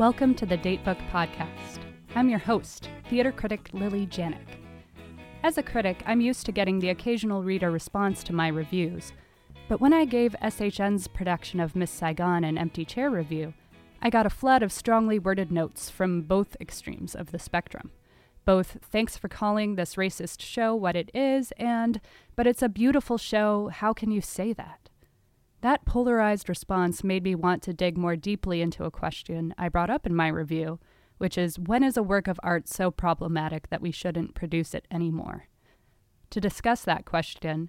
Welcome to the Datebook Podcast. I'm your host, theater critic Lily Janiak. As a critic, I'm used to getting the occasional reader response to my reviews, but when I gave SHN's production of Miss Saigon an empty chair review, I got a flood of strongly worded notes from both extremes of the spectrum. Both thanks for calling this racist show what it is, and but it's a beautiful show, how can you say that? That polarized response made me want to dig more deeply into a question I brought up in my review which is when is a work of art so problematic that we shouldn't produce it anymore? To discuss that question,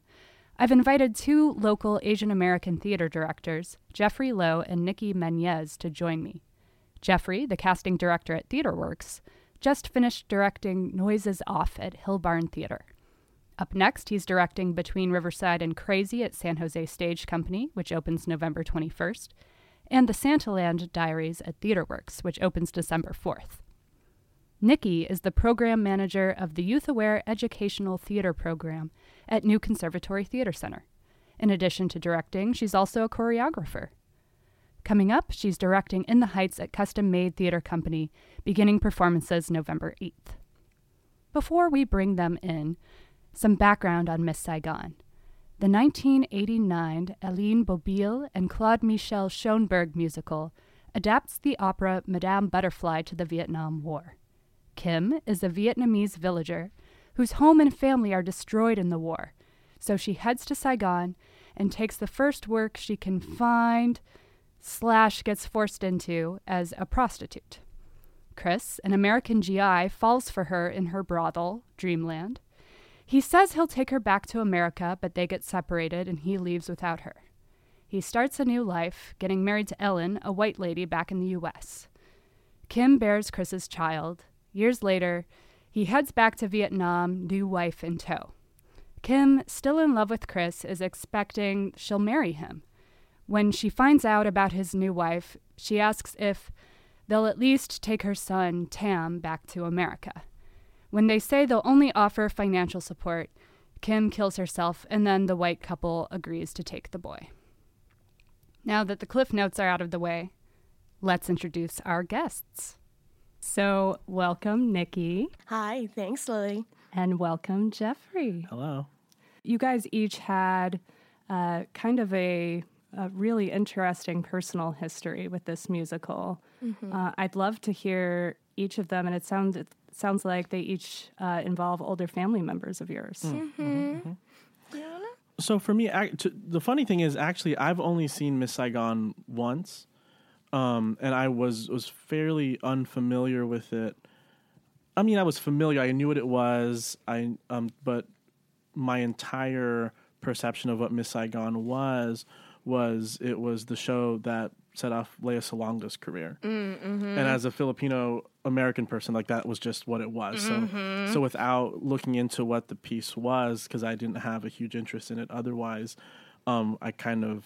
I've invited two local Asian American theater directors, Jeffrey Lo and Nikki Menez, to join me. Jeffrey, the casting director at TheatreWorks, just finished directing Noises Off at Hillbarn Theater. Up next, he's directing Between Riverside and Crazy at San Jose Stage Company, which opens November 21st, and the Santaland Diaries at TheatreWorks, which opens December 4th. Nikki is the program manager of the Youth Aware Educational Theater Program at New Conservatory Theater Center. In addition to directing, she's also a choreographer. Coming up, she's directing In the Heights at Custom Made Theater Company, beginning performances November 8th. Before we bring them in, some background on Miss Saigon. The 1989 Alain Boublil and Claude Michel Schoenberg musical adapts the opera Madame Butterfly to the Vietnam War. Kim is a Vietnamese villager whose home and family are destroyed in the war, so she heads to Saigon and takes the first work she can find slash gets forced into as a prostitute. Chris, an American GI, falls for her in her brothel, Dreamland, he says he'll take her back to America, but they get separated and he leaves without her. He starts a new life, getting married to Ellen, a white lady back in the US. Kim bears Chris's child. Years later, he heads back to Vietnam, new wife in tow. Kim, still in love with Chris, is expecting she'll marry him. When she finds out about his new wife, she asks if they'll at least take her son, Tam, back to America. When they say they'll only offer financial support, Kim kills herself, and then the white couple agrees to take the boy. Now that the cliff notes are out of the way, let's introduce our guests. So, welcome, Nikki. Hi, thanks, Lily. And welcome, Jeffrey. Hello. You guys each had uh, kind of a, a, really interesting personal history with this musical. Mm-hmm. Uh, I'd love to hear each of them, and it sounds sounds like they each uh, involve older family members of yours. Mm. Mm-hmm. Mm-hmm. mm-hmm. So for me, the funny thing is, actually, I've only seen Miss Saigon once, um, and I was was fairly unfamiliar with it. I mean, I was familiar. I knew what it was. I um, but my entire perception of what Miss Saigon was was it was the show that set off Lea Salonga's career. Mm, mm-hmm. And as a Filipino American person, like that was just what it was. Mm-hmm. So, so without looking into what the piece was, because I didn't have a huge interest in it otherwise, um, I kind of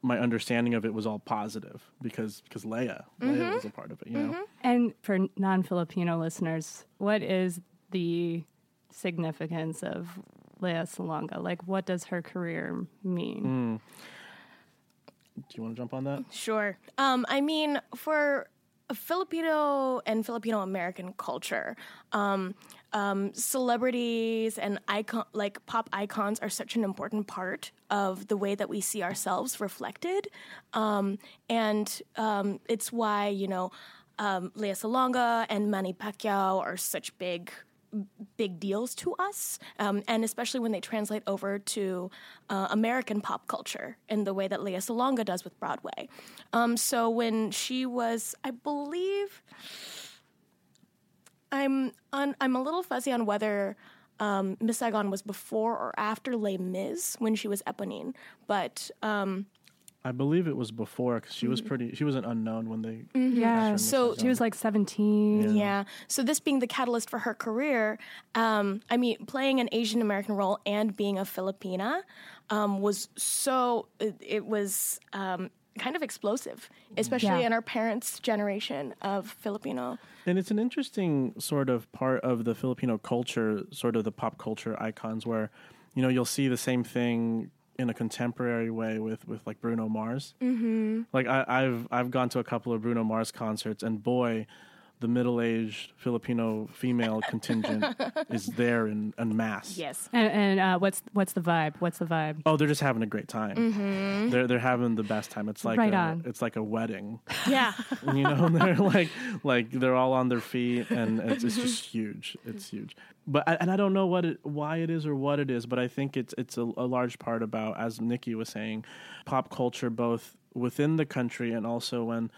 my understanding of it was all positive because because Lea mm-hmm. Lea was a part of it, you know. Mm-hmm. And for non-Filipino listeners, what is the significance of Lea Salonga? Like, what does her career mean? Mm. Do you want to jump on that? Sure. Um, I mean, for Filipino and Filipino American culture, um, um, celebrities and icon like pop icons are such an important part of the way that we see ourselves reflected, um, and um, it's why you know um, Lea Salonga and Manny Pacquiao are such big big deals to us, um, and especially when they translate over to uh, American pop culture in the way that Lea Salonga does with Broadway. Um, so when she was, I believe, I'm un, I'm a little fuzzy on whether um, Miss Saigon was before or after Les Mis when she was Eponine, but um, I believe it was before because she was mm-hmm. pretty. She was an unknown when they. Mm-hmm. Yeah, so she was like seventeen. Yeah. yeah. So this being the catalyst for her career, um, I mean, playing an Asian American role and being a Filipina um, was so. It, it was um, kind of explosive, especially yeah. in our parents' generation of Filipino. And it's an interesting sort of part of the Filipino culture, sort of the pop culture icons, where you know you'll see the same thing in a contemporary way with with like Bruno Mars. Mm-hmm. Like I, I've I've gone to a couple of Bruno Mars concerts, and boy, the middle-aged Filipino female contingent is there in, in mass. Yes. And, and uh, what's what's the vibe? What's the vibe? Oh, they're just having a great time. They're they're having the best time. It's like Right a, on. it's like a wedding. Yeah. You know, and they're like like they're all on their feet, and it's, it's just huge. It's huge. But and I don't know what it, why it is or what it is, but I think it's it's a, a large part about, as Nikki was saying, pop culture both within the country and also when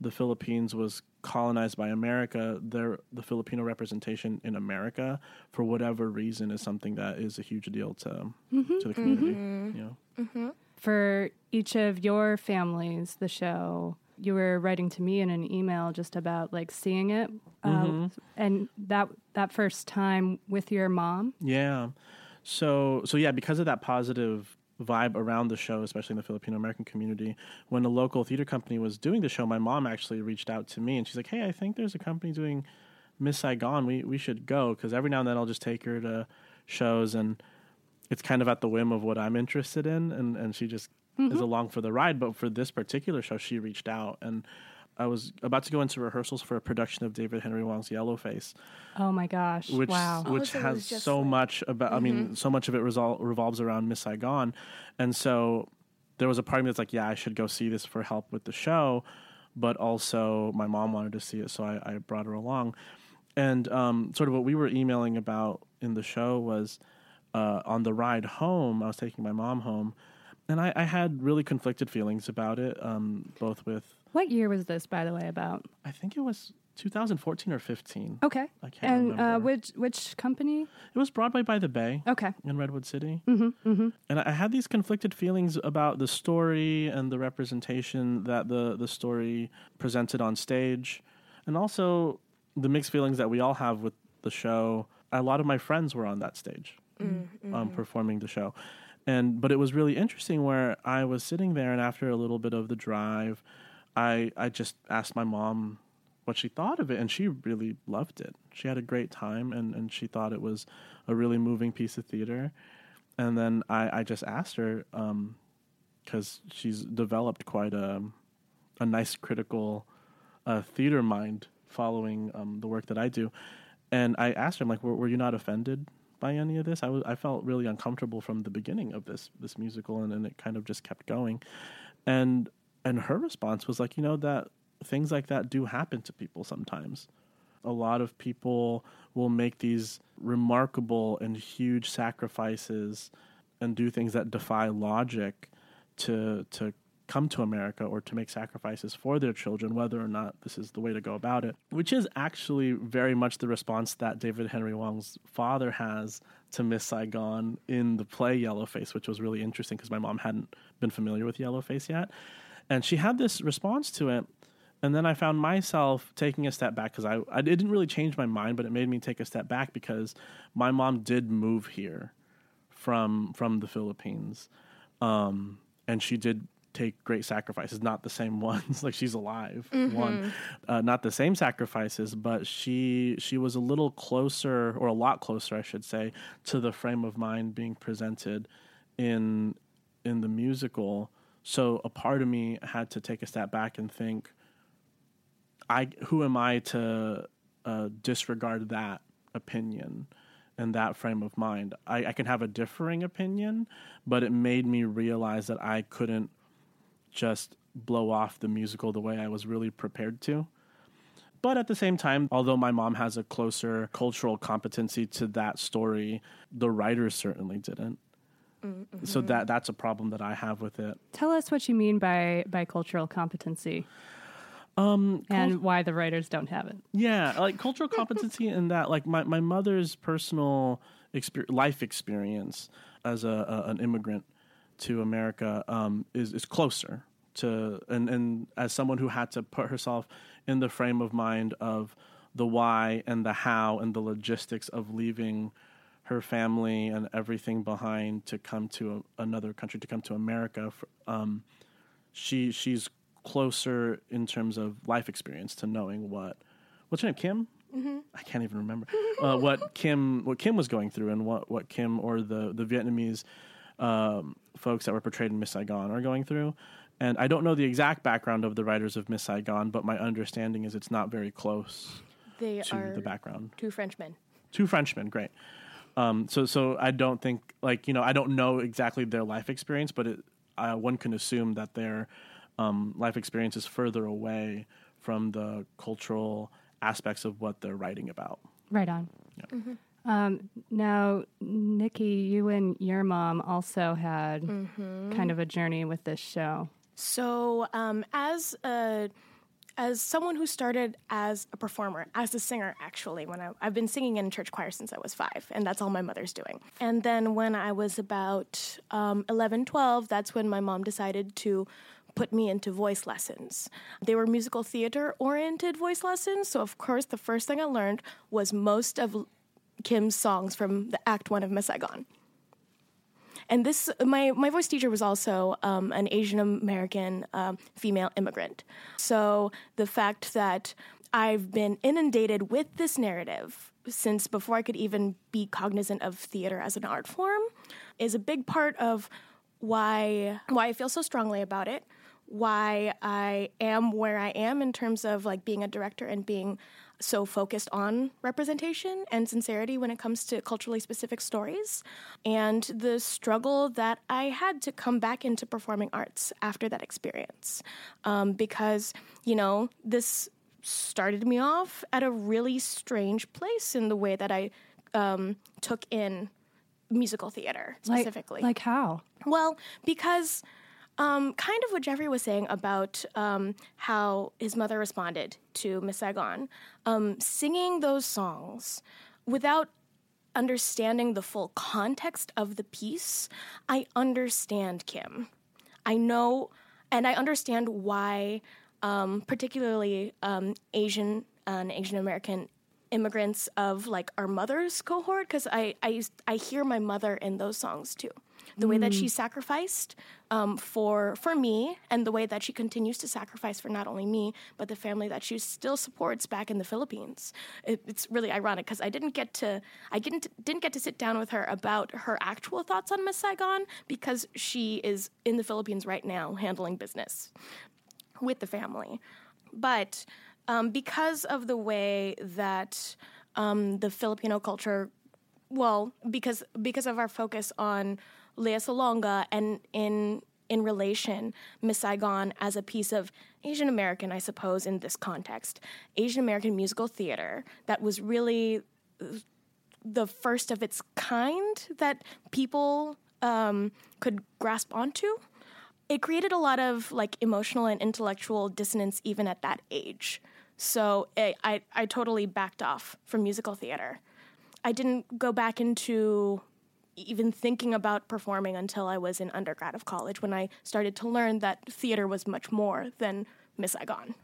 the Philippines was colonized by America, there the Filipino representation in America, for whatever reason, is something that is a huge deal to mm-hmm. to the community. Mm-hmm. You know. Mm-hmm. For each of your families, the show, you were writing to me in an email just about like seeing it, uh, and that that first time with your mom. Yeah. So so yeah, because of that positive vibe around the show, especially in the Filipino American community, when a local theater company was doing the show, my mom actually reached out to me and she's like, "Hey, I think there's a company doing Miss Saigon. We we should go because every now and then I'll just take her to shows and it's kind of at the whim of what I'm interested in, and and she just is mm-hmm. along for the ride. But for this particular show, she reached out and. I was about to go into rehearsals for a production of David Henry Hwang's Yellowface, Oh my gosh! which wow. which so has so like- much about. I mean, so much of it resol- revolves around Miss Saigon, and so there was a part of me that's like, yeah, I should go see this for help with the show, but also my mom wanted to see it, so I, I brought her along, and um, sort of what we were emailing about in the show was uh, on the ride home. I was taking my mom home, and I, I had really conflicted feelings about it, um, both with what year was this, by the way? About I think it was 2014 or 15. okay. I can't and remember. Uh, which which company? It was Broadway by the Bay. Okay. in Redwood City. Mm-hmm, mm-hmm. And I had these conflicted feelings about the story and the representation that the, the story presented on stage, and also the mixed feelings that we all have with the show. A lot of my friends were on that stage um, performing the show. And but it was really interesting where I was sitting there, and after a little bit of the drive, I I just asked my mom what she thought of it, and she really loved it. She had a great time, and, and she thought it was a really moving piece of theater. And then I, I just asked her because she's developed quite a a nice critical uh, theater mind following um, the work that I do. And I asked her, I'm like, were, were you not offended by any of this? I was, I felt really uncomfortable from the beginning of this this musical, and, and it kind of just kept going. And and her response was like, you know that things like that do happen to people sometimes. A lot of people will make these remarkable and huge sacrifices and do things that defy logic to to come to America or to make sacrifices for their children, whether or not this is the way to go about it. Which is actually very much the response that David Henry Hwang's father has to Miss Saigon in the play Yellowface, which was really interesting because my mom hadn't been familiar with Yellowface yet. And she had this response to it. And then I found myself taking a step back because I, I it didn't really change my mind, but it made me take a step back because my mom did move here from from the Philippines, um, and she did take great sacrifices. Not the same ones, like she's alive. One, uh, not the same sacrifices, but she she was a little closer, or a lot closer, I should say, to the frame of mind being presented in in the musical. So a part of me had to take a step back and think, I who am I to uh, disregard that opinion and that frame of mind? I, I can have a differing opinion, but it made me realize that I couldn't just blow off the musical the way I was really prepared to. But at the same time, although my mom has a closer cultural competency to that story, the writers certainly didn't. So that that's a problem that I have with it. Tell us what you mean by by cultural competency. Um, and why the writers don't have it. Yeah, like cultural competency in that, like my, my mother's personal exper- life experience as a, a an immigrant to America um, is is closer to and and as someone who had to put herself in the frame of mind of the why and the how and the logistics of leaving her family and everything behind to come to a, another country to come to America. For, um, she she's closer in terms of life experience to knowing what what's her name Kim. Mm-hmm. I can't even remember uh, what Kim what Kim was going through and what what Kim or the the Vietnamese um, folks that were portrayed in Miss Saigon are going through. And I don't know the exact background of the writers of Miss Saigon, but my understanding is it's not very close They to are the background. two Frenchmen. Two Frenchmen, great. Um, so, so I don't think like you know I don't know exactly their life experience, but it, uh, one can assume that their um, life experience is further away from the cultural aspects of what they're writing about. Right on. Um, now, Nikki, you and your mom also had kind of a journey with this show. So, um, as a as someone who started as a performer, as a singer, actually, when I, I've been singing in church choir since I was five, and that's all my mother's doing. And then when I was about um, 11, 12, that's when my mom decided to put me into voice lessons. They were musical theater oriented voice lessons. So, of course, the first thing I learned was most of Kim's songs from the Act One of Miss Saigon. And this, my, my voice teacher was also um, an Asian American um, female immigrant. So the fact that I've been inundated with this narrative since before I could even be cognizant of theater as an art form is a big part of why why I feel so strongly about it, why I am where I am in terms of like being a director and being so focused on representation and sincerity when it comes to culturally specific stories, and the struggle that I had to come back into performing arts after that experience. Um, because, you know, this started me off at a really strange place in the way that I um, took in musical theater Like- specifically. Like, how? Well, because um, kind of what Jeffrey was saying about um, how his mother responded to Miss Saigon, um, singing those songs without understanding the full context of the piece, I understand Kim. I know, and I understand why, um, particularly um, Asian and Asian American immigrants of like our mother's cohort, because I, I I hear my mother in those songs too. The way that she sacrificed um, for for me, and the way that she continues to sacrifice for not only me but the family that she still supports back in the Philippines. It, it's really ironic because I didn't get to I didn't didn't get to sit down with her about her actual thoughts on Miss Saigon because she is in the Philippines right now handling business with the family. But um, because of the way that um, the Filipino culture, well, because because of our focus on Lea Salonga and in in relation Miss Saigon as a piece of Asian American, I suppose, in this context, Asian American musical theater that was really the first of its kind that people um, could grasp onto it created a lot of like emotional and intellectual dissonance even at that age. So I, I, I totally backed off from musical theater. I didn't go back into even thinking about performing until I was in undergrad of college when I started to learn that theater was much more than Miss Saigon.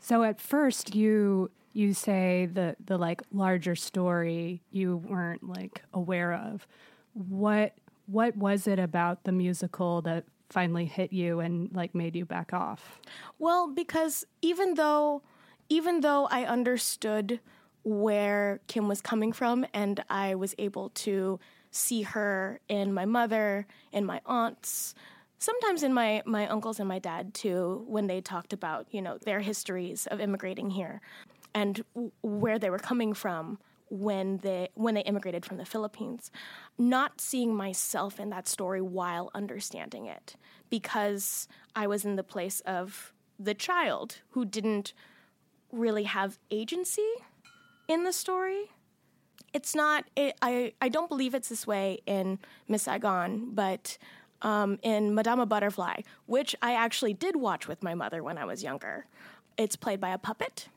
So at first you you say the the like larger story you weren't like aware of. What what was it about the musical that finally hit you and like made you back off? Well, because even though even though I understood where Kim was coming from and I was able to see her in my mother, in my aunts, sometimes in my, my uncles and my dad too, when they talked about, you know, their histories of immigrating here and w- where they were coming from when they when they immigrated from the Philippines, not seeing myself in that story while understanding it because I was in the place of the child who didn't really have agency in the story. It's not. It, I I don't believe it's this way in Miss Saigon, but um, in Madama Butterfly, which I actually did watch with my mother when I was younger, it's played by a puppet.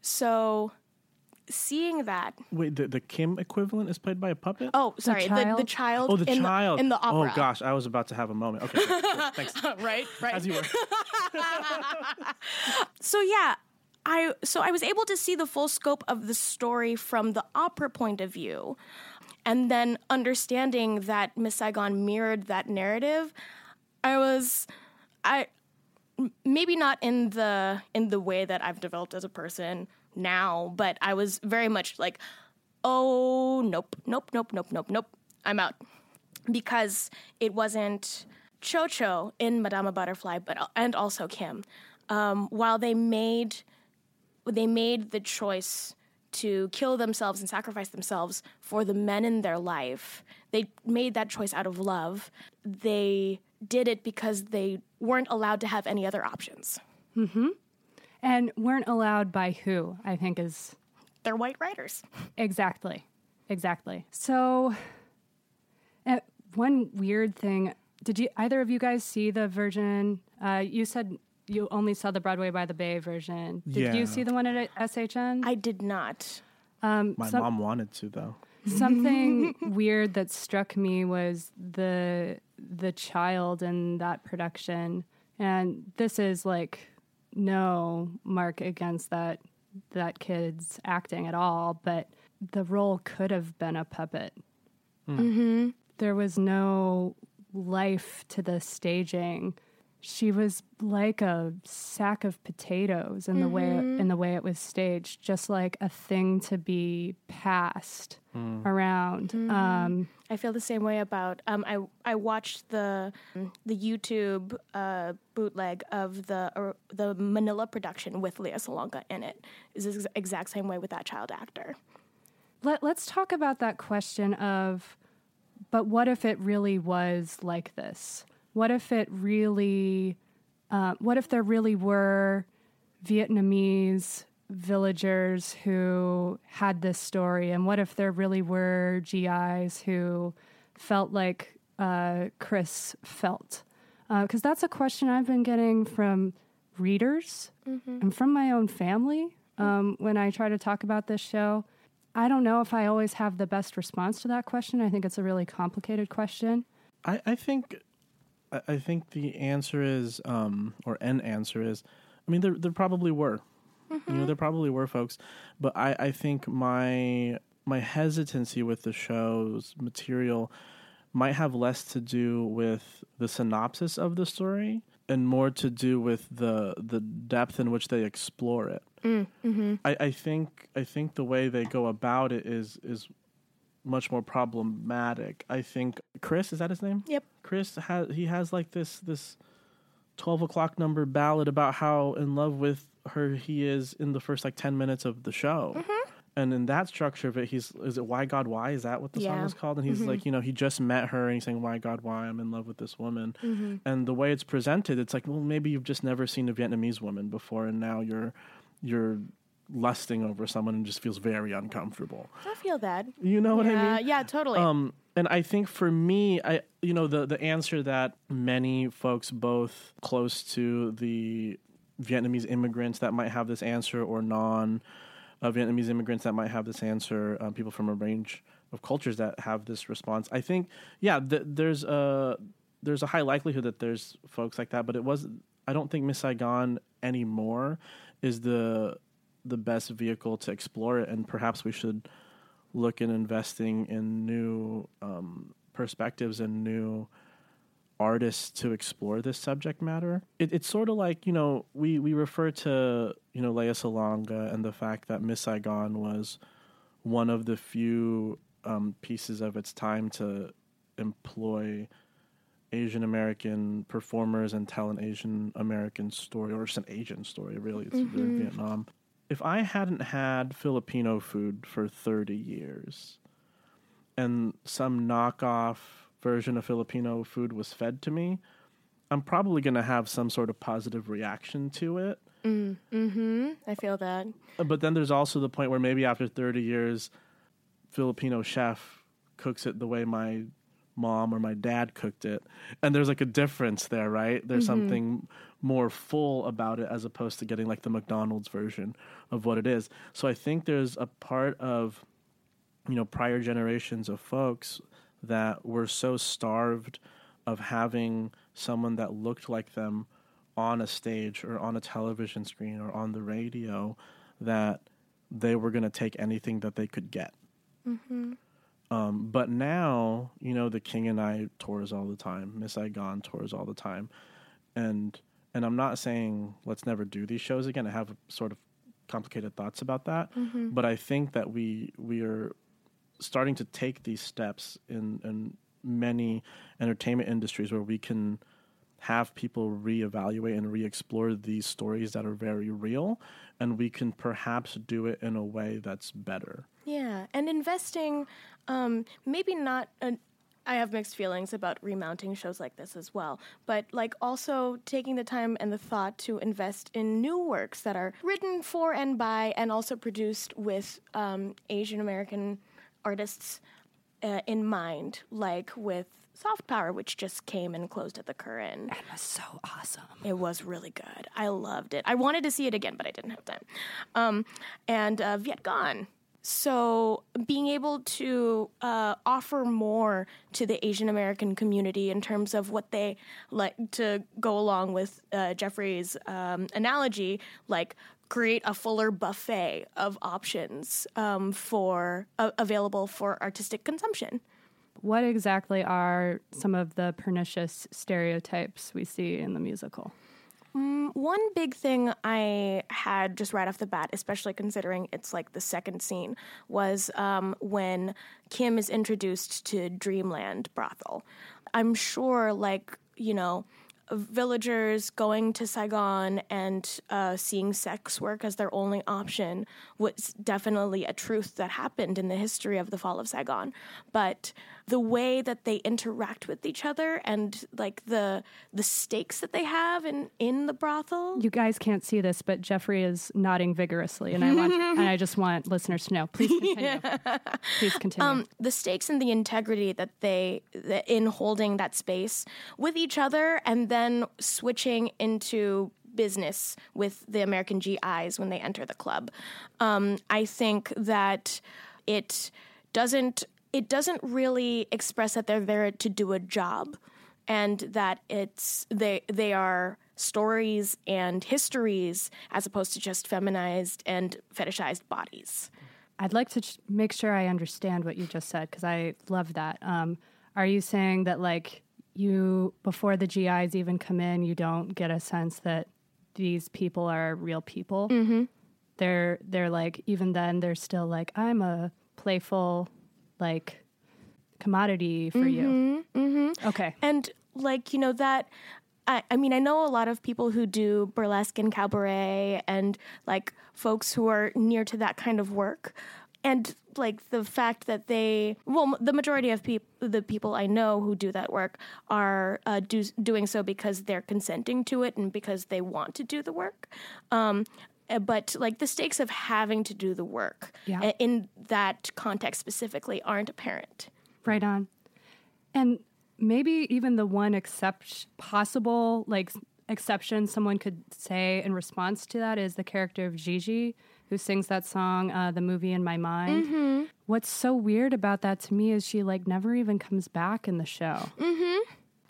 So, seeing that. Wait, the, the Kim equivalent is played by a puppet? Oh, sorry, the child? the, child. Oh, the in child. the, in the opera. Oh gosh, I was about to have a moment. Okay, cool, cool. thanks. right, right. As you were. so yeah i so i was able to see the full scope of the story from the opera point of view and then understanding that miss saigon mirrored that narrative i was i maybe not in the in the way that i've developed as a person now but i was very much like oh nope nope nope nope nope nope i'm out because it wasn't Cho Cho in Madama Butterfly, but and also Kim. Um, while they made they made the choice to kill themselves and sacrifice themselves for the men in their life, they made that choice out of love. They did it because they weren't allowed to have any other options. And weren't allowed by who, I think is They're white writers. exactly. Exactly. So, uh, one weird thing did you either of you guys see the version? Uh, you said you only saw the Broadway by the Bay version. Did Yeah. you see the one at SHN? I did not. Um, My some- mom wanted to though. Something weird that struck me was the the child in that production, and this is like no mark against that that kid's acting at all, but the role could have been a puppet. There was no life to the staging. She was like a sack of potatoes in the way in the way it was staged, just like a thing to be passed around. Um, I feel the same way about. Um, I I watched the the YouTube uh, bootleg of the or the Manila production with Lea Salonga in it. Is the exact same way with that child actor. let, let's talk about that question of, but what if it really was like this? What if it really, uh, what if there really were Vietnamese villagers who had this story? And what if there really were GIs who felt like uh, Chris felt? Because that's a question I've been getting from readers and from my own family um, when I try to talk about this show. I don't know if I always have the best response to that question. I think it's a really complicated question. I, I think I think the answer is um or an answer is I mean there there probably were. You know, mm-hmm. there probably were folks. But I, I think my my hesitancy with the show's material might have less to do with the synopsis of the story and more to do with the the depth in which they explore it. Mm, mm-hmm. I, I think I think the way they go about it is is much more problematic. I think Chris is that his name? Yep. Chris has he has like this this twelve o'clock number ballad about how in love with her he is in the first like ten minutes of the show. Mm-hmm. And in that structure of it, he's is it why God why is that what the song is called? And he's like, you know, he just met her and he's saying why God why I'm in love with this woman. Mm-hmm. And the way it's presented, it's like, well, maybe you've just never seen a Vietnamese woman before, and now you're you're lusting over someone and just feels very uncomfortable. I feel that. You know what yeah, I mean? yeah, totally. Um, and I think for me, I you know the the answer that many folks both close to the Vietnamese immigrants that might have this answer or non uh, Vietnamese immigrants that might have this answer, um, people from a range of cultures that have this response. I think, yeah, th- there's a there's a high likelihood that there's folks like that, but it was I don't think Miss Saigon anymore is the the best vehicle to explore it, and perhaps we should look in investing in new um, perspectives and new artists to explore this subject matter. It, it's sort of like you know we we refer to you know Lea Salonga and the fact that Miss Saigon was one of the few um, pieces of its time to employ Asian American performers and tell an Asian American story or just an Asian story. Really, it's really Vietnam. If I hadn't had Filipino food for thirty years, and some knockoff version of Filipino food was fed to me, I'm probably going to have some sort of positive reaction to it. Mm, hmm I feel that. Uh, But then there's also the point where maybe after 30 years, Filipino chef cooks it the way my mom or my dad cooked it. And there's like a difference there, right? There's something more full about it as opposed to getting like the McDonald's version of what it is. So I think there's a part of, you know, prior generations of folks that were so starved of having someone that looked like them on a stage or on a television screen or on the radio that they were going to take anything that they could get. Um, but now, you know, the King and I tours all the time. Miss Saigon tours all the time, and and I'm not saying let's never do these shows again. I have sort of complicated thoughts about that, but I think that we we are starting to take these steps in in many entertainment industries where we can have people reevaluate and re-explore these stories that are very real and we can perhaps do it in a way that's better Yeah, and investing, um, maybe not. An, I have mixed feelings about remounting shows like this as well, but like also taking the time and the thought to invest in new works that are written for and by, and also produced with um, Asian American artists uh, in mind, like with Soft Power, which just came and closed at the Curran. It was so awesome. It was really good. I loved it. I wanted to see it again, but I didn't have time. Um, and uh, Vietgone. So being able to uh, offer more to the Asian American community in terms of what they like to go along with uh, Jeffrey's um, analogy, like create a fuller buffet of options um, for uh, available for artistic consumption. What exactly are some of the pernicious stereotypes we see in the musical? One big thing I had just right off the bat, especially considering it's like the second scene, was um, when Kim is introduced to Dreamland Brothel. I'm sure, like, you know, villagers going to Saigon and uh, seeing sex work as their only option was definitely a truth that happened in the history of the fall of Saigon. But the way that they interact with each other and like the the stakes that they have in in the brothel. You guys can't see this, but Jeffrey is nodding vigorously, and I want and I just want listeners to know. Please continue. Please continue. um, the stakes and the integrity that they that in holding that space with each other and then switching into business with the American GIs when they enter the club. Um, I think that it doesn't it doesn't really express that they're there to do a job and that it's they they are stories and histories as opposed to just feminized and fetishized bodies. I'd like to ch- make sure I understand what you just said because I love that. Um, are you saying that like you before the GIs even come in, you don't get a sense that these people are real people? Mm-hmm. They're they're like even then they're still like I'm a playful like commodity for you. Mm-hmm. Okay. And like, you know, that I, I mean, I know a lot of people who do burlesque and cabaret and like folks who are near to that kind of work. And like the fact that they, well, the majority of peop- the people I know who do that work are uh, do, doing so because they're consenting to it and because they want to do the work. Um, but like the stakes of having to do the work Yeah. uh, in that context specifically aren't apparent. Right on. And maybe even the one except possible like exception someone could say in response to that is the character of Gigi who sings that song uh, the movie in my mind. What's so weird about that to me is she like never even comes back in the show.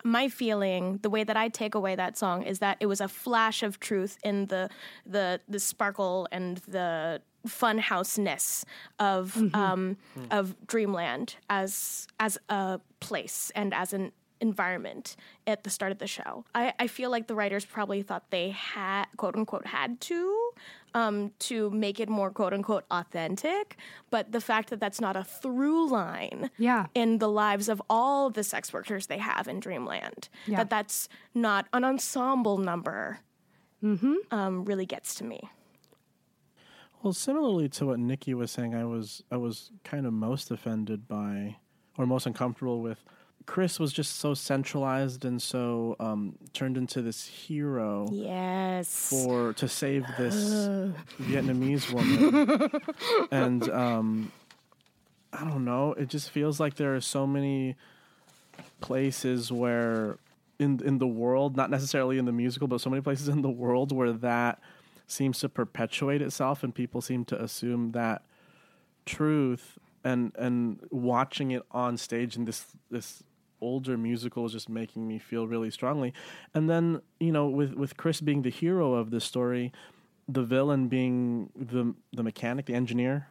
My feeling, the way that I take away that song is that it was a flash of truth in the the the sparkle and the fun house-ness of um, of Dreamland as as a place and as an environment at the start of the show. I, I feel like the writers probably thought they had quote unquote had to um, to make it more quote unquote authentic, but the fact that that's not a through line Yeah. in the lives of all the sex workers they have in Dreamland. Yeah. That that's not an ensemble number. Um, really gets to me. Well, similarly to what Nikki was saying, I was I was kind of most offended by, or most uncomfortable with. Chris was just so centralized and so um, turned into this hero Yes. for to save this Vietnamese woman, and um, I don't know. It just feels like there are so many places where in in the world, not necessarily in the musical, but so many places in the world where that seems to perpetuate itself, and people seem to assume that truth. And and watching it on stage in this this older musical is just making me feel really strongly. And then you know, with with Chris being the hero of this story, the villain being the the mechanic, the engineer,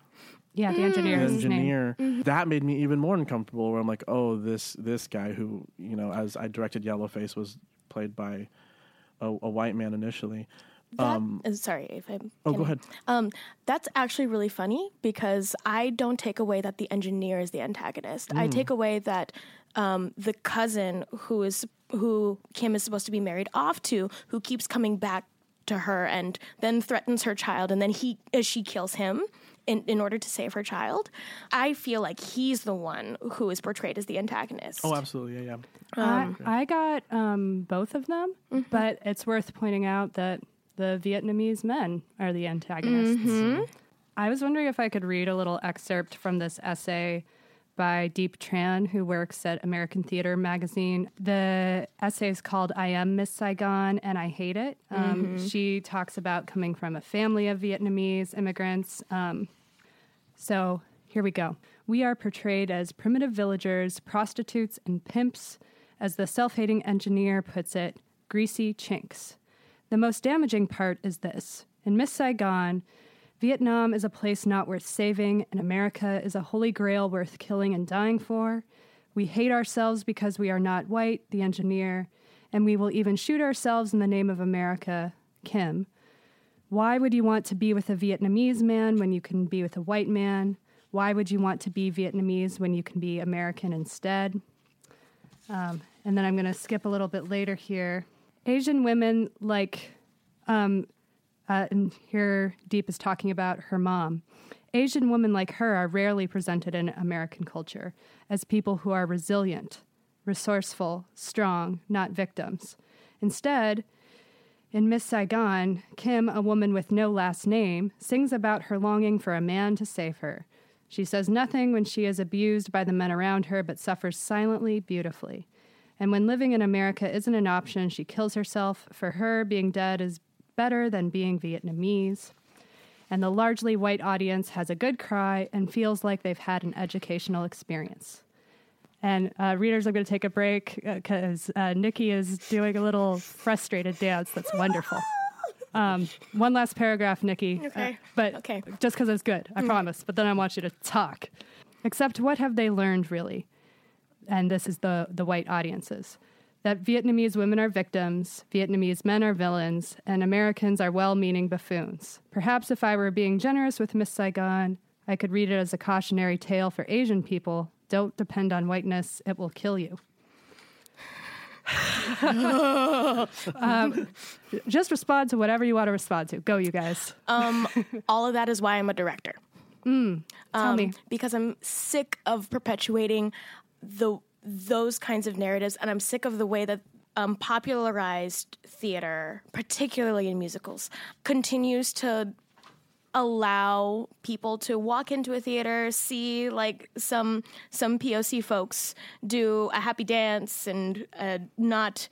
Yeah, the engineer the is his name. engineer that made me even more uncomfortable where i'm like oh this this guy who you know as i directed yellowface was played by a, a white man initially That, uh, sorry if I'm. oh can- go ahead Um, that's actually really funny because I don't take away that the engineer is the antagonist. I take away that um, the cousin who is who Kim is supposed to be married off to, who keeps coming back to her and then threatens her child, and then he uh, she kills him. In, in order to save her child, I feel like he's the one who is portrayed as the antagonist. Oh, absolutely. Yeah, yeah. I, I got um, both of them, but it's worth pointing out that the Vietnamese men are the antagonists. I was wondering if I could read a little excerpt from this essay by Diep Tran, who works at American Theater Magazine. The essay is called I Am Miss Saigon and I Hate It. Um, She talks about coming from a family of Vietnamese immigrants. Um, so here we go. We are portrayed as primitive villagers, prostitutes, and pimps, as the self hating engineer puts it, greasy chinks. The most damaging part is this In Miss Saigon, Vietnam is a place not worth saving, and America is a holy grail worth killing and dying for. We hate ourselves because we are not white, the engineer, and we will even shoot ourselves in the name of America, Kim. Why would you want to be with a Vietnamese man when you can be with a white man? Why would you want to be Vietnamese when you can be American instead? Um, and then I'm going to skip a little bit later here. Asian women like, um, uh, and here Diep is talking about her mom. Asian women like her are rarely presented in American culture as people who are resilient, resourceful, strong, not victims. Instead, in Miss Saigon, Kim, a woman with no last name, sings about her longing for a man to save her. She says nothing when she is abused by the men around her, but suffers silently, beautifully. And when living in America isn't an option, she kills herself. For her, being dead is better than being Vietnamese. And the largely white audience has a good cry and feels like they've had an educational experience. And uh, readers, I'm going to take a break because uh, Nikki is doing a little frustrated dance that's wonderful. Um, one last paragraph, Nikki. Okay. Uh, but Okay. just because it's good, I promise. But then I want you to talk. Except, what have they learned really? And this is the the white audiences that Vietnamese women are victims, Vietnamese men are villains, and Americans are well-meaning buffoons. Perhaps if I were being generous with Miss Saigon, I could read it as a cautionary tale for Asian people. Don't depend on whiteness; it will kill you. um, just respond to whatever you want to respond to. Go, you guys. Um, all of that is why I'm a director. Tell Um, me. because I'm sick of perpetuating the those kinds of narratives, and I'm sick of the way that um, popularized theater, particularly in musicals, continues to allow people to walk into a theater, see like some some POC folks do a happy dance, and uh, not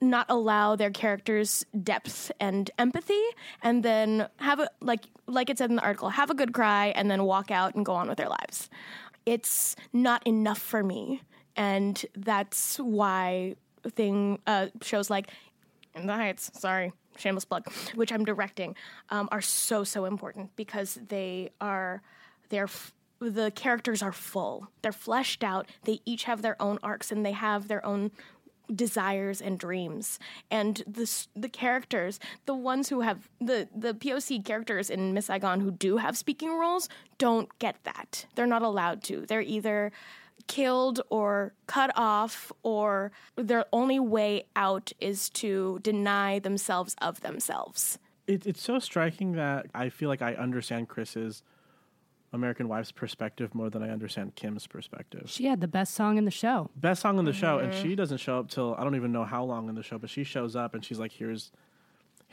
not allow their characters depth and empathy, and then have a like like it said in the article, have a good cry, and then walk out and go on with their lives. It's not enough for me, and that's why thing uh, shows like in the Heights, sorry, shameless plug, which I'm directing, um, are so so important because they are they're f- the characters are full, they're fleshed out, they each have their own arcs and they have their own desires and dreams. And the the characters the ones who have the the POC characters in Miss Saigon who do have speaking roles don't get that. They're not allowed to. They're either killed or cut off or their only way out is to deny themselves of themselves It, it's so striking that I feel like I understand Chris's American Wife's perspective more than I understand Kim's perspective. She had the best song in the show. Best song in the show, and mm-hmm. she doesn't show up till I don't even know how long in the show, but she shows up and she's like, "Here's,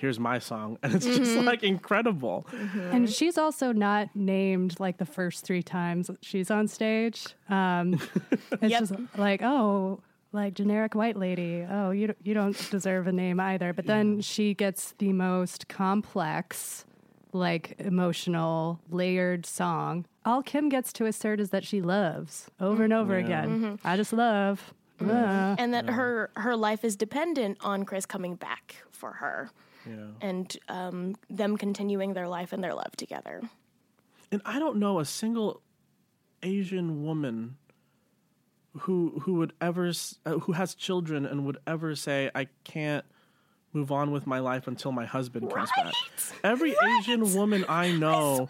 here's my song," and it's just like incredible. And she's also not named like the first three times she's on stage. Um, it's Yep. just like, oh, like generic white lady. Oh, you don't- you don't deserve a name either. But then she gets the most complex, like emotional, layered song. All Kim gets to assert is that she loves over and over Yeah. again. I just love. Ah. and that her her life is dependent on Chris coming back for her Yeah, and um, them continuing their life and their love together and I don't know a single Asian woman who who would ever uh, who has children and would ever say, "I can't." Move on with my life until my husband comes back. Every Asian woman I know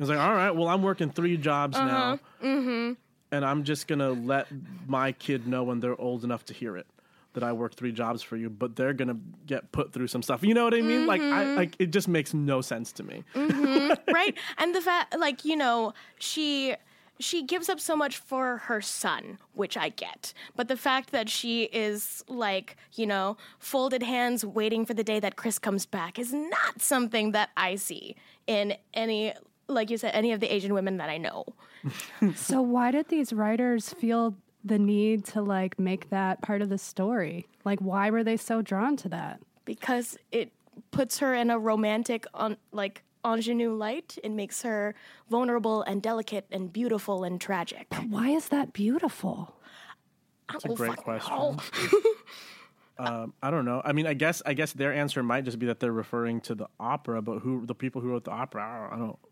is like, all right, well, I'm working three jobs now. and I'm just gonna let my kid know when they're old enough to hear it that I work three jobs for you, but they're gonna get put through some stuff. You know what I mean? Like, I mm-hmm. like it just makes no sense to me. Mm-hmm. right? And the fact, like, you know, she she gives up so much for her son, which I get. But the fact that she is like, you know, folded hands waiting for the day that Chris comes back is not something that I see in any like you said any of the Asian women that I know. So why did these writers feel the need to like make that part of the story? Like why were they so drawn to that? because it puts her in a romantic on like ingenue light. It makes her vulnerable and delicate and beautiful and tragic. Why is that beautiful? That's a great question. um, I don't know. I mean, I guess I guess their answer might just be that they're referring to the opera, but who the people who wrote the opera? I don't I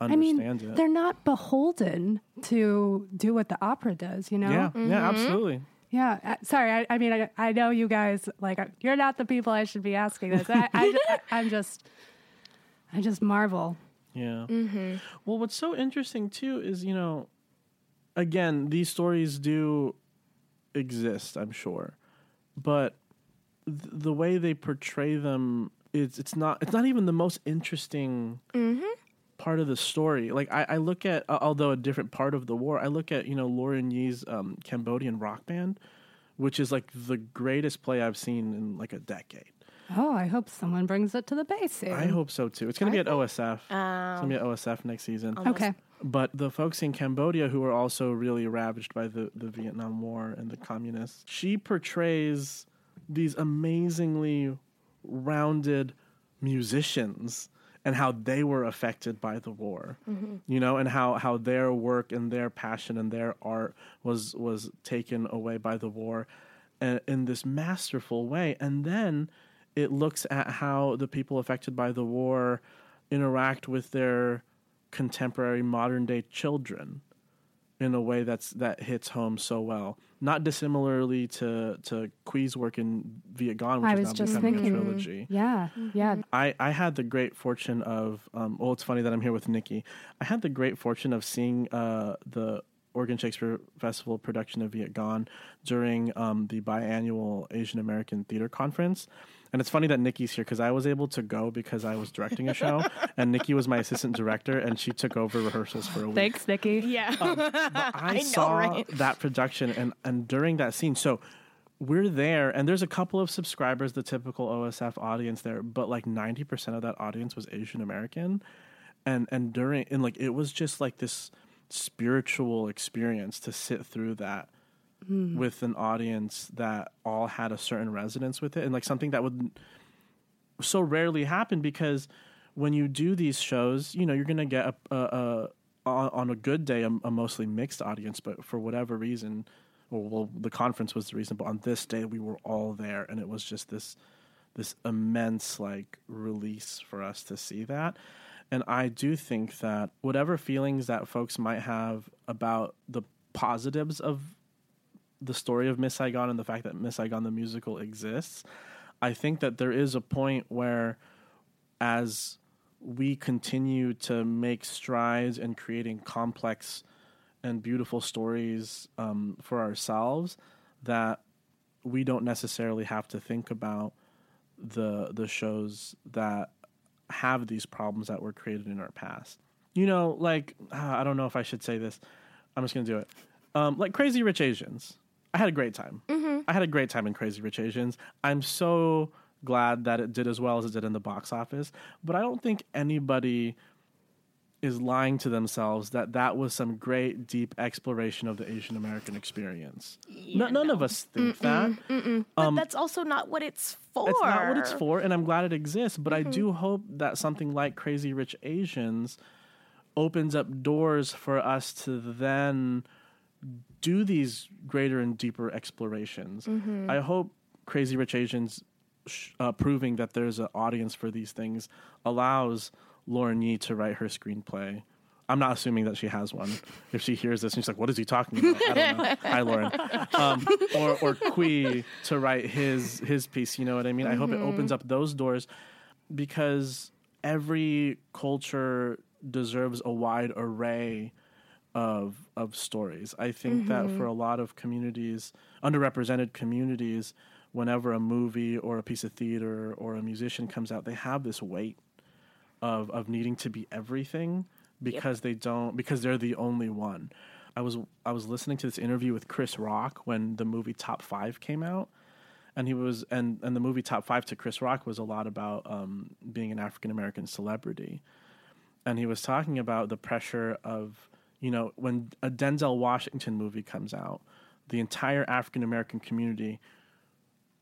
mean, it. they're not beholden to do what the opera does, you know? Yeah, yeah, absolutely. Yeah. uh, Sorry. I, I mean, I, I know you guys, like, uh, you're not the people I should be asking this. I, I, I'm just, I just marvel. Yeah. Well, what's so interesting too is you know, again, these stories do exist, I'm sure, but th- the way they portray them, it's it's not it's not even the most interesting part of the story. Like I, I look at, uh, although a different part of the war, I look at you know Lauren Yee's um, Cambodian rock band, which is like the greatest play I've seen in like a decade. Oh, I hope someone brings it to the base soon. I hope so too. It's going to be at OSF. it's going to be at OSF next season. Okay. But the folks in Cambodia who were also really ravaged by the, the Vietnam War and the communists, she portrays these amazingly rounded musicians and how they were affected by the war. You know, and how, how their work and their passion and their art was was taken away by the war uh, in this masterful way. And then it looks at how the people affected by the war interact with their contemporary modern day children in a way that's that hits home so well. Not dissimilarly to to Qui's work in Vietgone, which I is now just becoming thinking. a trilogy. Yeah. Yeah. I, I had the great fortune of um, well it's funny that I'm here with Nikki. I had the great fortune of seeing uh, the Oregon Shakespeare Festival production of Vietgone during um, the biannual Asian American Theater Conference. And it's funny that Nikki's here because I was able to go because I was directing a show, and Nikki was my assistant director, and she took over rehearsals for a week. Thanks, Nikki. Yeah. Um, I, I know, saw right? that production and and during that scene, so we're there and there's a couple of subscribers, the typical OSF audience there, but like ninety percent of that audience was Asian American, and and during and like it was just like this spiritual experience to sit through that Mm. with an audience that all had a certain resonance with it and like something that would so rarely happen because when you do these shows, you know, you're going to get a, a, a on, on a good day a, a mostly mixed audience, but for whatever reason, well, the conference was the reason, but on this day we were all there, and it was just this this immense like release for us to see that. And I do think that whatever feelings that folks might have about the positives of the story of Miss Saigon and the fact that Miss Saigon the musical exists, I think that there is a point where as we continue to make strides in creating complex and beautiful stories um, for ourselves, that we don't necessarily have to think about the the shows that have these problems that were created in our past. You know, like ah, I don't know if I should say this. I'm just gonna do it. Um, like Crazy Rich Asians. I had a great time. Mm-hmm. I had a great time in Crazy Rich Asians. I'm so glad that it did as well as it did in the box office. But I don't think anybody is lying to themselves that that was some great deep exploration of the Asian American experience. No- none of us think that. but um, that's also not what it's for. It's not what it's for, and I'm glad it exists. But I mm-hmm. do hope that something like Crazy Rich Asians opens up doors for us to then do these greater and deeper explorations. I hope Crazy Rich Asians sh- uh, proving that there's an audience for these things allows Lauren Yee to write her screenplay. I'm not assuming that she has one. If she hears this and she's like, "What is he talking about?" I don't know. Hi, Lauren. Um, or or Qui to write his his piece. You know what I mean? I hope it opens up those doors because every culture deserves a wide array of of stories. I think that for a lot of communities, underrepresented communities, whenever a movie or a piece of theater or a musician comes out, they have this weight of of needing to be everything because they don't because they're the only one. I was I was listening to this interview with Chris Rock when the movie Top 5 came out and he was and and the movie Top 5 to Chris Rock was a lot about um, being an African American celebrity. And he was talking about the pressure of, you know, when a Denzel Washington movie comes out, the entire African American community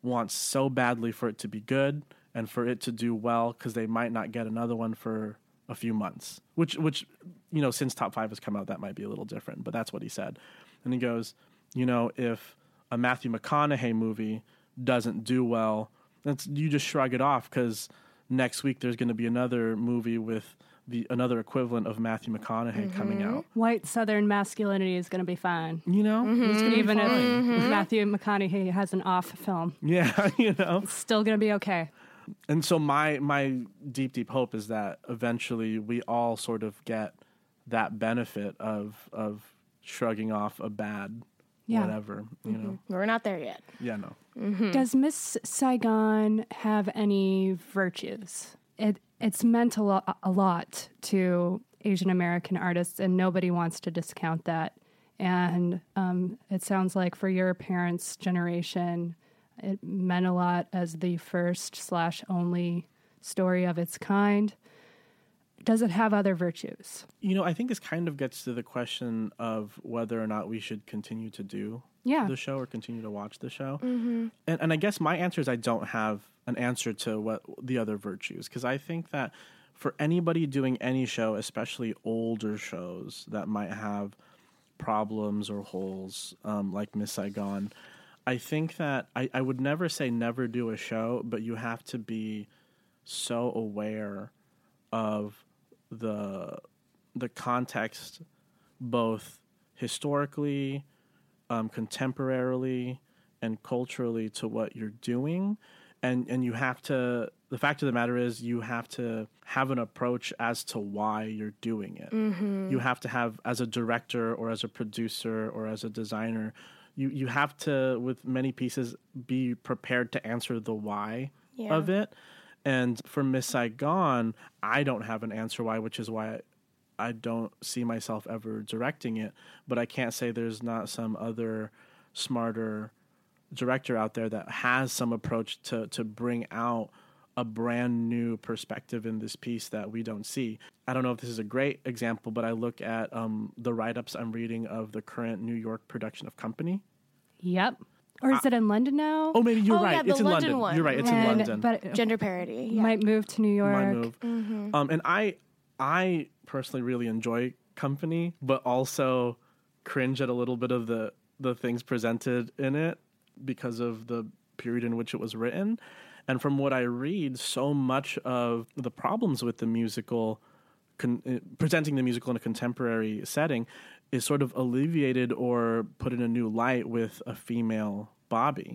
wants so badly for it to be good and for it to do well because they might not get another one for a few months. Which, which, you know, since Top Five has come out, that might be a little different. But that's what he said. And he goes, you know, if a Matthew McConaughey movie doesn't do well, that's you just shrug it off because next week there's going to be another movie with the another equivalent of Matthew McConaughey mm-hmm. coming out. White Southern masculinity is going to be fine. You know, mm-hmm. it's gonna be Even if fine. Matthew McConaughey has an off film, yeah, you know. still going to be okay. and so my my deep deep hope is that eventually we all sort of get that benefit of of shrugging off a bad Yeah. whatever you know We're not there yet. yeah no Does Miss Saigon have any virtues? It it's meant a, lo- a lot to Asian American artists, and nobody wants to discount that. And um, it sounds like for your parents' generation, it meant a lot as the first slash only story of its kind. Does it have other virtues? you know i think this kind of gets to the question of whether or not we should continue to do Yeah. the show or continue to watch the show and, and i guess my answer is i don't have an answer to what the other virtues. Because i think that for anybody doing any show especially older shows that might have problems or holes um, like miss saigon i think that I, I would never say never do a show but you have to be so aware of the the context both historically um, contemporarily and culturally to what you're doing and and you have to the fact of the matter is you have to have an approach as to why you're doing it. Mm-hmm. You have to have as a director or as a producer or as a designer you you have to with many pieces be prepared to answer the why Yeah. of it. And for miss saigon i don't have an answer why which is why I don't see myself ever directing it, but I can't say there's not some other smarter director out there that has some approach to to bring out a brand new perspective in this piece that we don't see. I don't know if this is a great example, but I look at um, the write ups I'm reading of the current New York production of Company. Yep. Or is it in London now? Oh, maybe you're Oh, right. yeah, the it's in London London. one. You're right. It's in London. But it Gender parity. Yeah. might move to New York. my move. Um, and I I personally really enjoy Company, but also cringe at a little bit of the the things presented in it because of the period in which it was written. And from what I read, so much of the problems with the musical, con- uh, presenting the musical in a contemporary setting, is sort of alleviated or put in a new light with a female Bobby.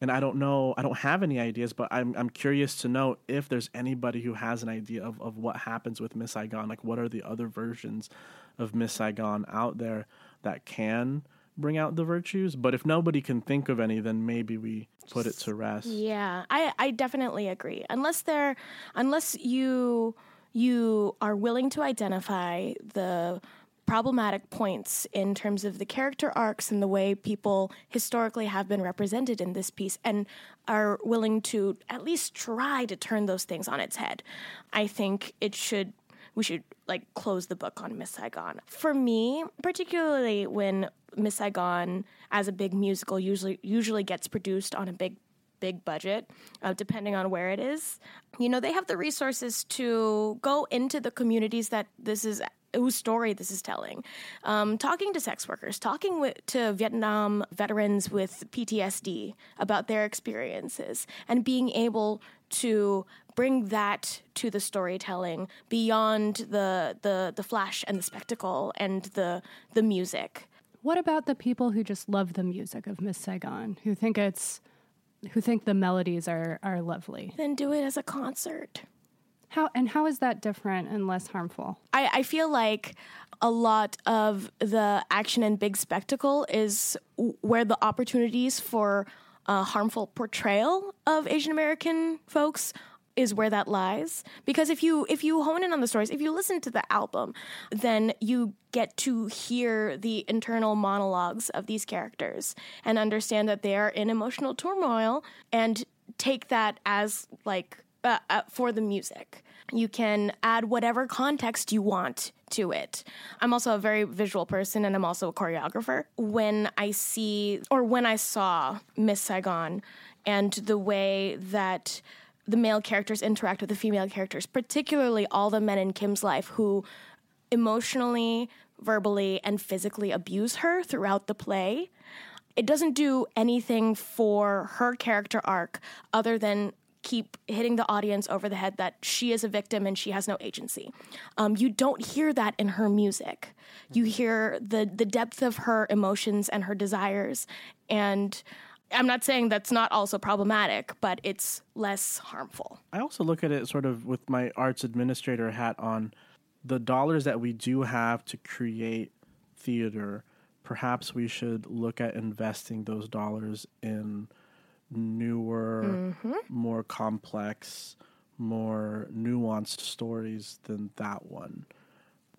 And I don't know, I don't have any ideas, but I'm I'm curious to know if there's anybody who has an idea of, of what happens with Miss Saigon. Like, what are the other versions of Miss Saigon out there that can bring out the virtues? But if nobody can think of any, then maybe we put it to rest. Yeah, I, I definitely agree. Unless they're, unless you you are willing to identify the problematic points in terms of the character arcs and the way people historically have been represented in this piece and are willing to at least try to turn those things on its head. I think it should we should like close the book on Miss Saigon. For me, particularly when Miss Saigon as a big musical usually usually gets produced on a big big budget, uh, depending on where it is. You know, they have the resources to go into the communities that this is whose story this is telling. Um, talking to sex workers, talking with, to Vietnam veterans with PTSD about their experiences, and being able to bring that to the storytelling beyond the the the flash and the spectacle and the the music. What about the people who just love the music of Miss Saigon, who think it's, who think the melodies are are lovely? Then do it as a concert. How and how is that different and less harmful? I, I feel like a lot of the action and big spectacle is w- where the opportunities for uh, harmful portrayal of Asian American folks is where that lies because if you if you hone in on the stories if you listen to the album then you get to hear the internal monologues of these characters and understand that they are in emotional turmoil and take that as like uh, uh, for the music you can add whatever context you want to it. I'm also a very visual person and I'm also a choreographer. When I see or when I saw Miss Saigon and the way that the male characters interact with the female characters, particularly all the men in Kim's life who emotionally, verbally, and physically abuse her throughout the play. It doesn't do anything for her character arc other than keep hitting the audience over the head that she is a victim and she has no agency. Um, you don't hear that in her music. You hear the the depth of her emotions and her desires and I'm not saying that's not also problematic, but it's less harmful. I also look at it sort of with my arts administrator hat on the dollars that we do have to create theater. Perhaps we should look at investing those dollars in newer, mm-hmm. more complex, more nuanced stories than that one.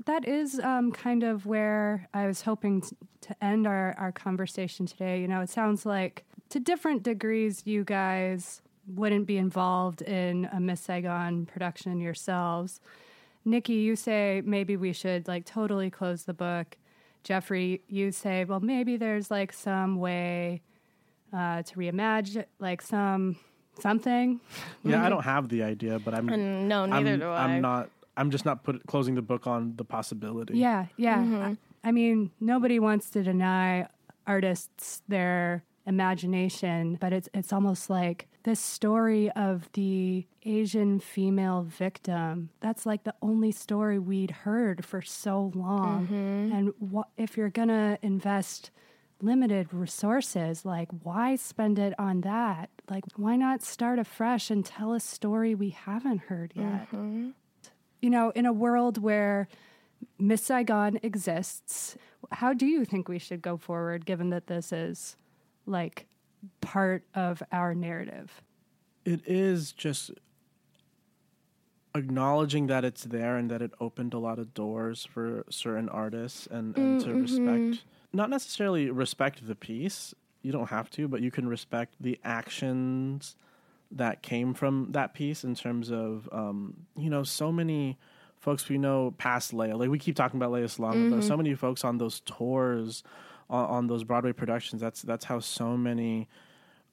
That is um, kind of where I was hoping to end our, our conversation today. You know, it sounds like to different degrees, you guys wouldn't be involved in a Miss Saigon production yourselves. Nikki, you say maybe we should like totally close the book. Jeffrey, you say, well, maybe there's like some way uh, to reimagine, like some something. Yeah, I don't have the idea, but I'm no, neither I'm, do I. I'm not. I'm just not put closing the book on the possibility. Yeah, yeah. Mm-hmm. I, I mean, nobody wants to deny artists their imagination, but it's it's almost like this story of the Asian female victim. That's like the only story we'd heard for so long. Mm-hmm. And wh- if you're gonna invest limited resources, like why spend it on that? Like why not start afresh and tell a story we haven't heard yet? Mm-hmm. You know, in a world where Miss Saigon exists, how do you think we should go forward given that this is like part of our narrative. It is just acknowledging that it's there and that it opened a lot of doors for certain artists and, and mm, to mm-hmm. respect not necessarily respect the piece you don't have to but you can respect the actions that came from that piece in terms of um, you know so many folks we know past Lea like we keep talking about Lea Salonga mm-hmm. but so many folks on those tours on, on those Broadway productions. That's that's how so many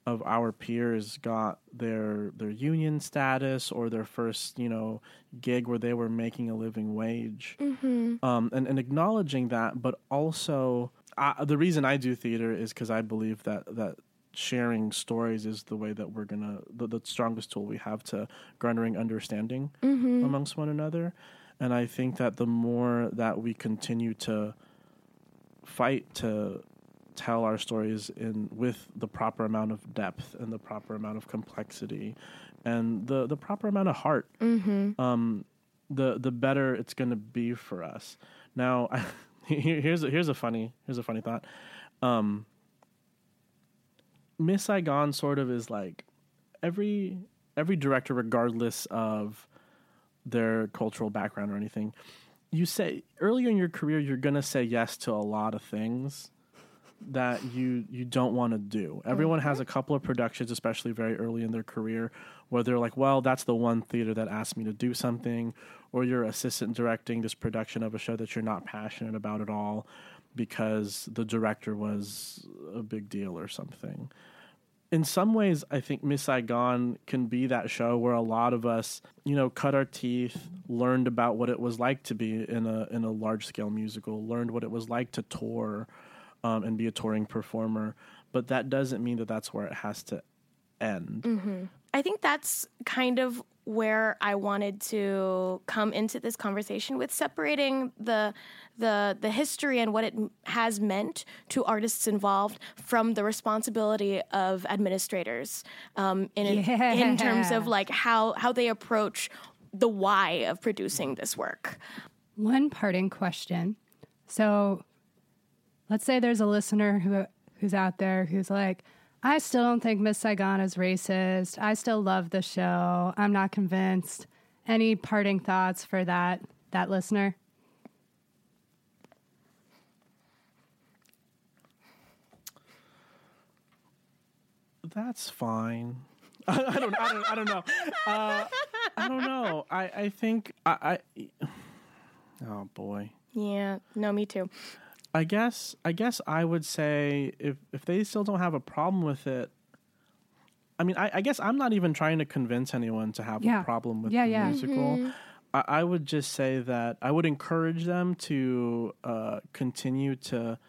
of our peers got their their union status or their first you know gig where they were making a living wage mm-hmm. um, and, and acknowledging that but also uh, the reason i do theater is because i believe that that sharing stories is the way that we're gonna the, the strongest tool we have to garnering understanding mm-hmm. amongst one another and i think that the more that we continue to fight to tell our stories in with the proper amount of depth and the proper amount of complexity and the the proper amount of heart. Mm-hmm. um, the the better it's going to be for us. Now I, here's a, here's a funny here's a funny thought. Um, miss saigon sort of is like every every director regardless of their cultural background or anything you say earlier in your career you're going to say yes to a lot of things that you you don't want to do. Everyone has a mm-hmm. couple of productions especially very early in their career where they're like, "Well, that's the one theater that asked me to do something," or you're assistant directing this production of a show that you're not passionate about at all because the director was a big deal or something in some ways, I think Miss Saigon can be that show where a lot of us, you know, cut our teeth, learned about what it was like to be in a in a large scale musical, learned what it was like to tour, um, and be a touring performer. But that doesn't mean that that's where it has to end. Mm-hmm. I think that's kind of where I wanted to come into this conversation with separating the the the history and what it has meant to artists involved from the responsibility of administrators um, in yeah. in terms of like how how they approach the why of producing this work. One parting question. So let's say there's a listener who who's out there who's like, I still don't think Miss Saigon is racist. I still love the show. I'm not convinced. Any parting thoughts for that that listener? That's fine. I, I don't. I don't. I don't know. Uh, I don't know. I. I think. I, I. Oh boy. Yeah. No, me too. I guess. I guess I would say if if they still don't have a problem with it. I mean, I, I guess I'm not even trying to convince anyone to have Yeah. a problem with Yeah, the yeah. musical. I, I would just say that I would encourage them to uh, continue to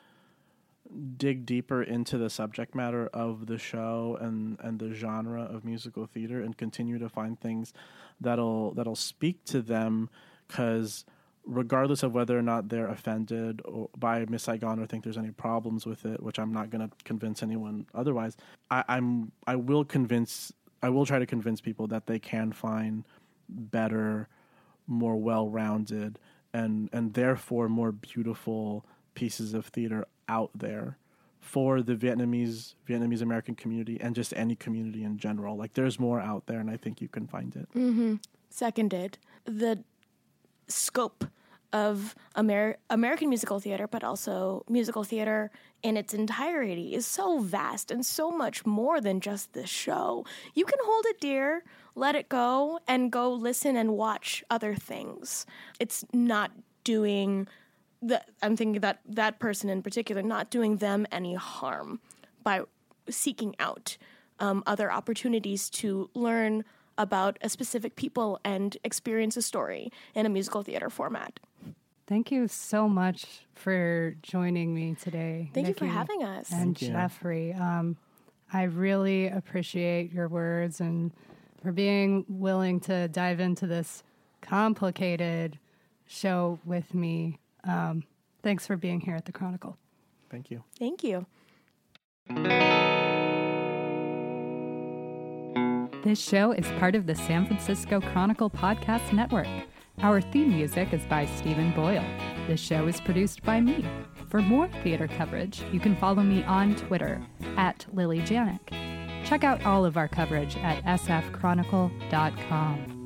dig deeper into the subject matter of the show and and the genre of musical theater and continue to find things that'll that'll speak to them cuz regardless of whether or not they're offended or, by Miss Saigon or think there's any problems with it which I'm not going to convince anyone otherwise I, I'm I will convince I will try to convince people that they can find better more well-rounded and and therefore more beautiful pieces of theater out there for the Vietnamese Vietnamese American community and just any community in general. Like there's more out there and I think you can find it. Mm-hmm. Seconded. The scope of Amer- American musical theater, but also musical theater in its entirety, is so vast and so much more than just this show. You can hold it dear, let it go, and go listen and watch other things. It's not doing the. I'm thinking that that person in particular, not doing them any harm by seeking out um, other opportunities to learn about a specific people and experience a story in a musical theater format. Thank you so much for joining me today. Thank you for having us. And Jeffrey. Um, I really appreciate your words and for being willing to dive into this complicated show with me. Um, thanks for being here at the Chronicle. Thank you. Thank you. This show is part of the San Francisco Chronicle Podcast Network. Our theme music is by Stephen Boyle. This show is produced by me. For more theater coverage, you can follow me on Twitter at Lily Janiak. Check out all of our coverage at sfchronicle.com.